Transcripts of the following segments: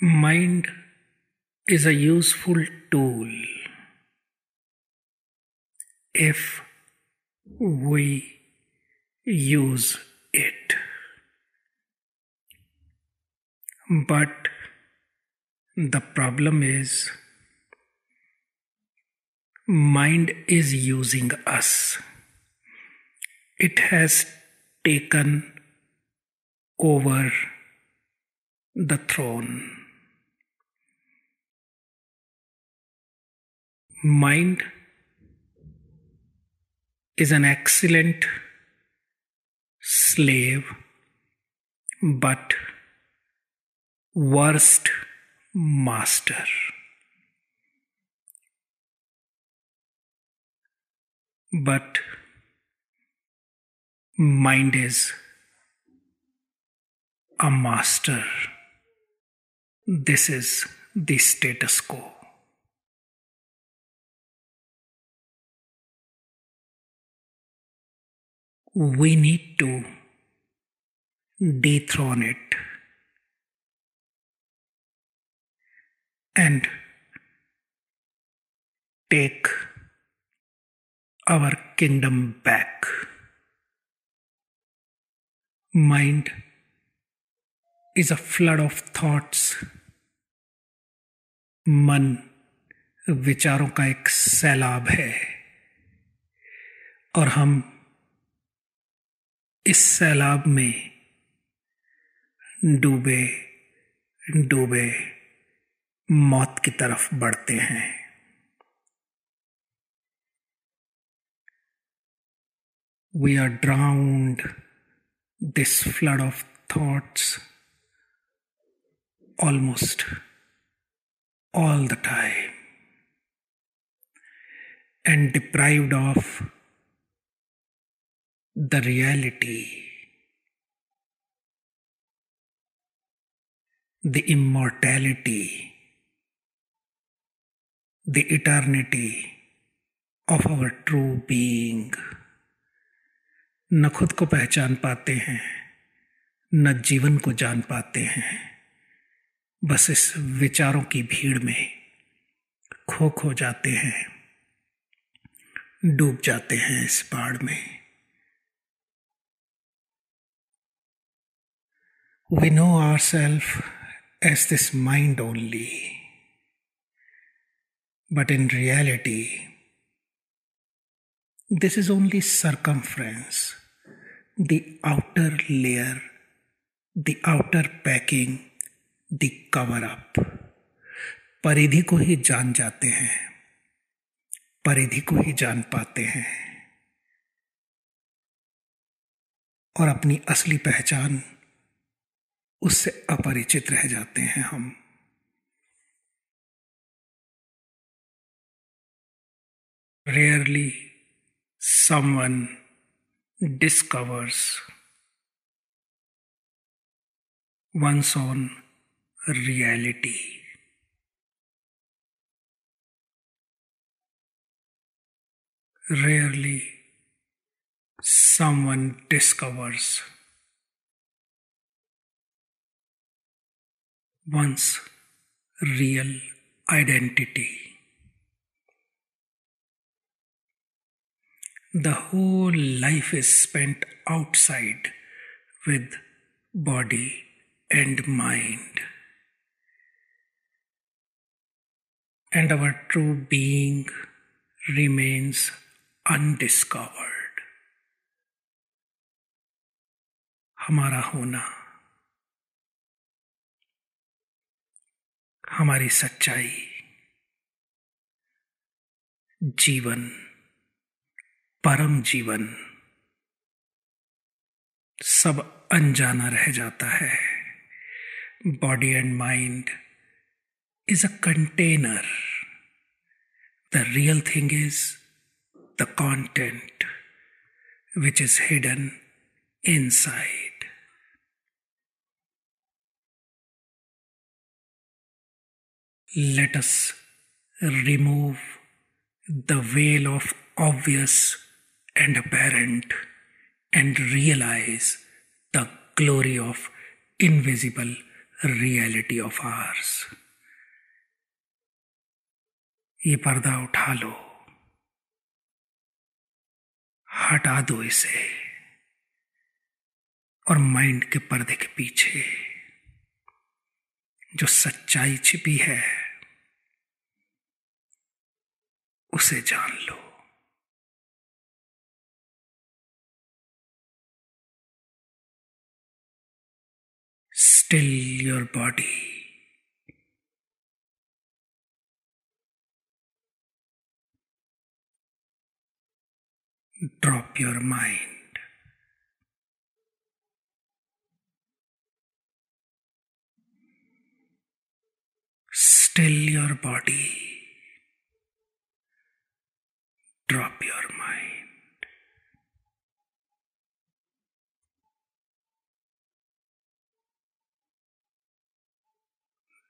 Mind is a useful tool if we use it. But the problem is, mind is using us. It has taken over the throne. Mind is an excellent slave, but worst master. But mind is a master. This is the status quo. We need to dethrone it and take our kingdom back. Mind is a flood of thoughts. मन विचारों का एक सैलाब है और हम इस सैलाब में डूबे डूबे मौत की तरफ़ बढ़ते हैं। We are drowned this flood of thoughts almost all the time and deprived of the reality. The immortality. The eternity of our true being न खुद को पहचान पाते हैं, न जीवन को जान पाते हैं। बस इस विचारों की भीड़ में खो खो जाते हैं, डूब जाते हैं इस बाढ़ में। We know ourselves as this mind only. But in reality, this is only circumference, the outer layer, the outer packing, the cover up. परिधि को ही जान जाते हैं परिधि को ही जान पाते हैं और अपनी असली पहचान उससे अपरिचित रह जाते हैं हम। Rarely someone discovers once on reality rarely someone discovers one's real identity. The whole life is spent outside with body and mind. And our true being remains undiscovered. हमारा होना हमारी सच्चाई। जीवन, परम जीवन, सब अनजाना रह जाता है। Body and mind is a container the real thing is the content which is hidden inside Let us remove the veil of obvious and apparent and realize the glory of invisible reality of ours ये पर्दा उठा लो हटा दो इसे और mind के पर्दे के पीछे जो सच्चाई छिपी है उसे जान लो। Still your body drop your mind still your body Drop your mind.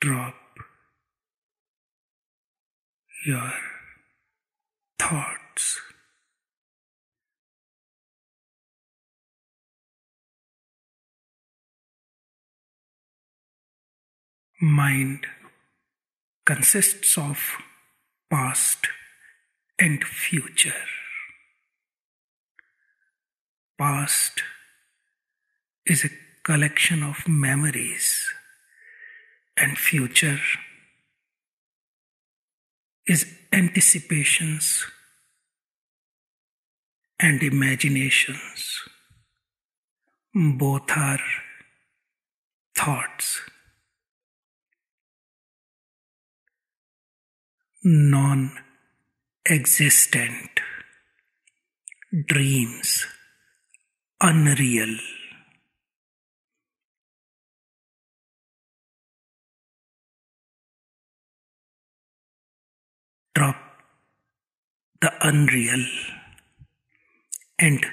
Drop your thoughts. Mind consists of past and future. Past is a collection of memories, and future is anticipations and imaginations. Both are thoughts. non existent. Dreams, unreal. Drop the unreal and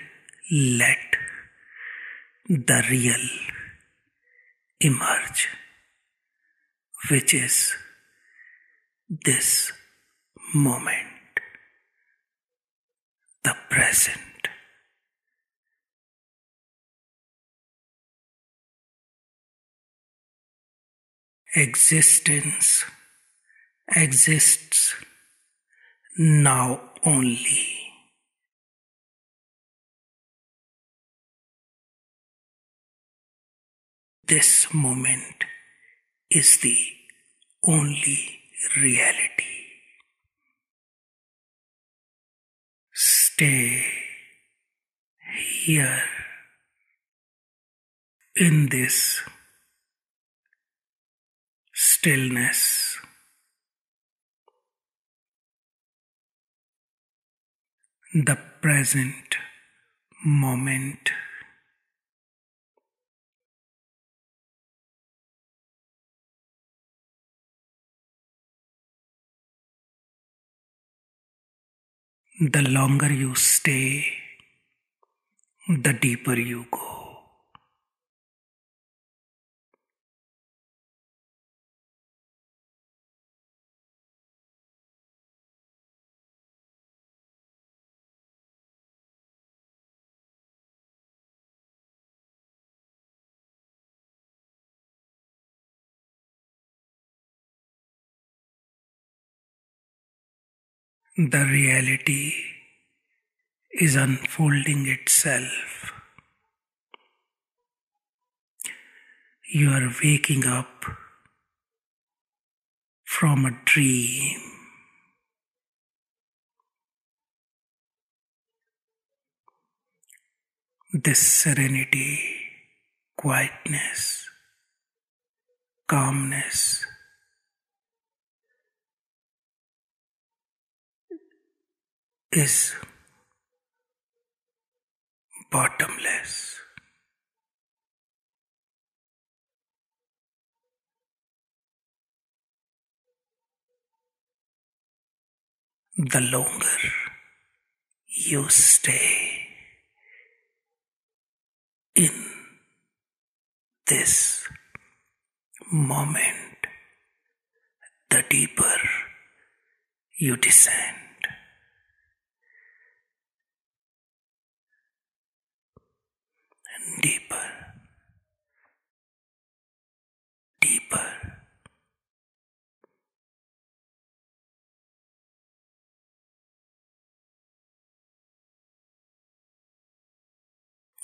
let the real emerge, which is this moment, the present. Existence exists now only. This moment is the only reality. Stay here in this stillness. The present moment. The longer you stay, the deeper you go. The reality is unfolding itself. You are waking up from a dream. This serenity, quietness, calmness is bottomless. The longer you stay in this moment, the deeper you descend. deeper,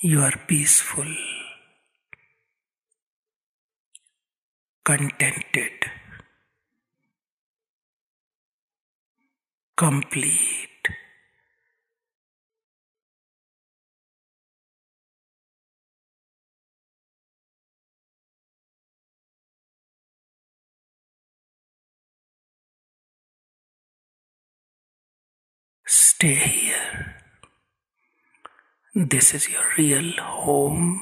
You are peaceful, contented, complete. Stay here. This is your real home.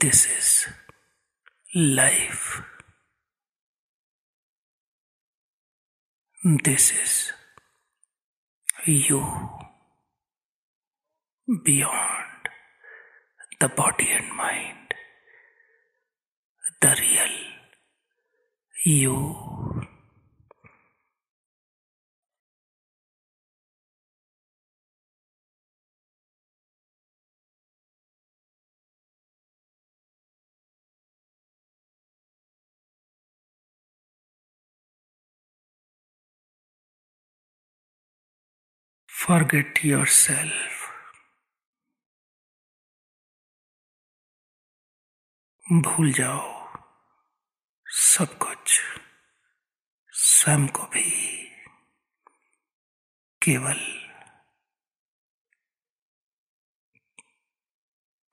This is life. This is you beyond the body and mind. The real you. Forget yourself. भूल जाओ सब कुछ, स्वयं को भी, केवल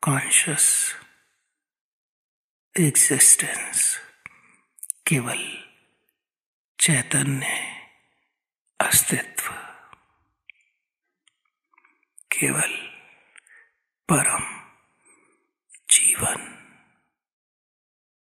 conscious existence केवल चैतन्य अस्तित्व केवल परम जीवन।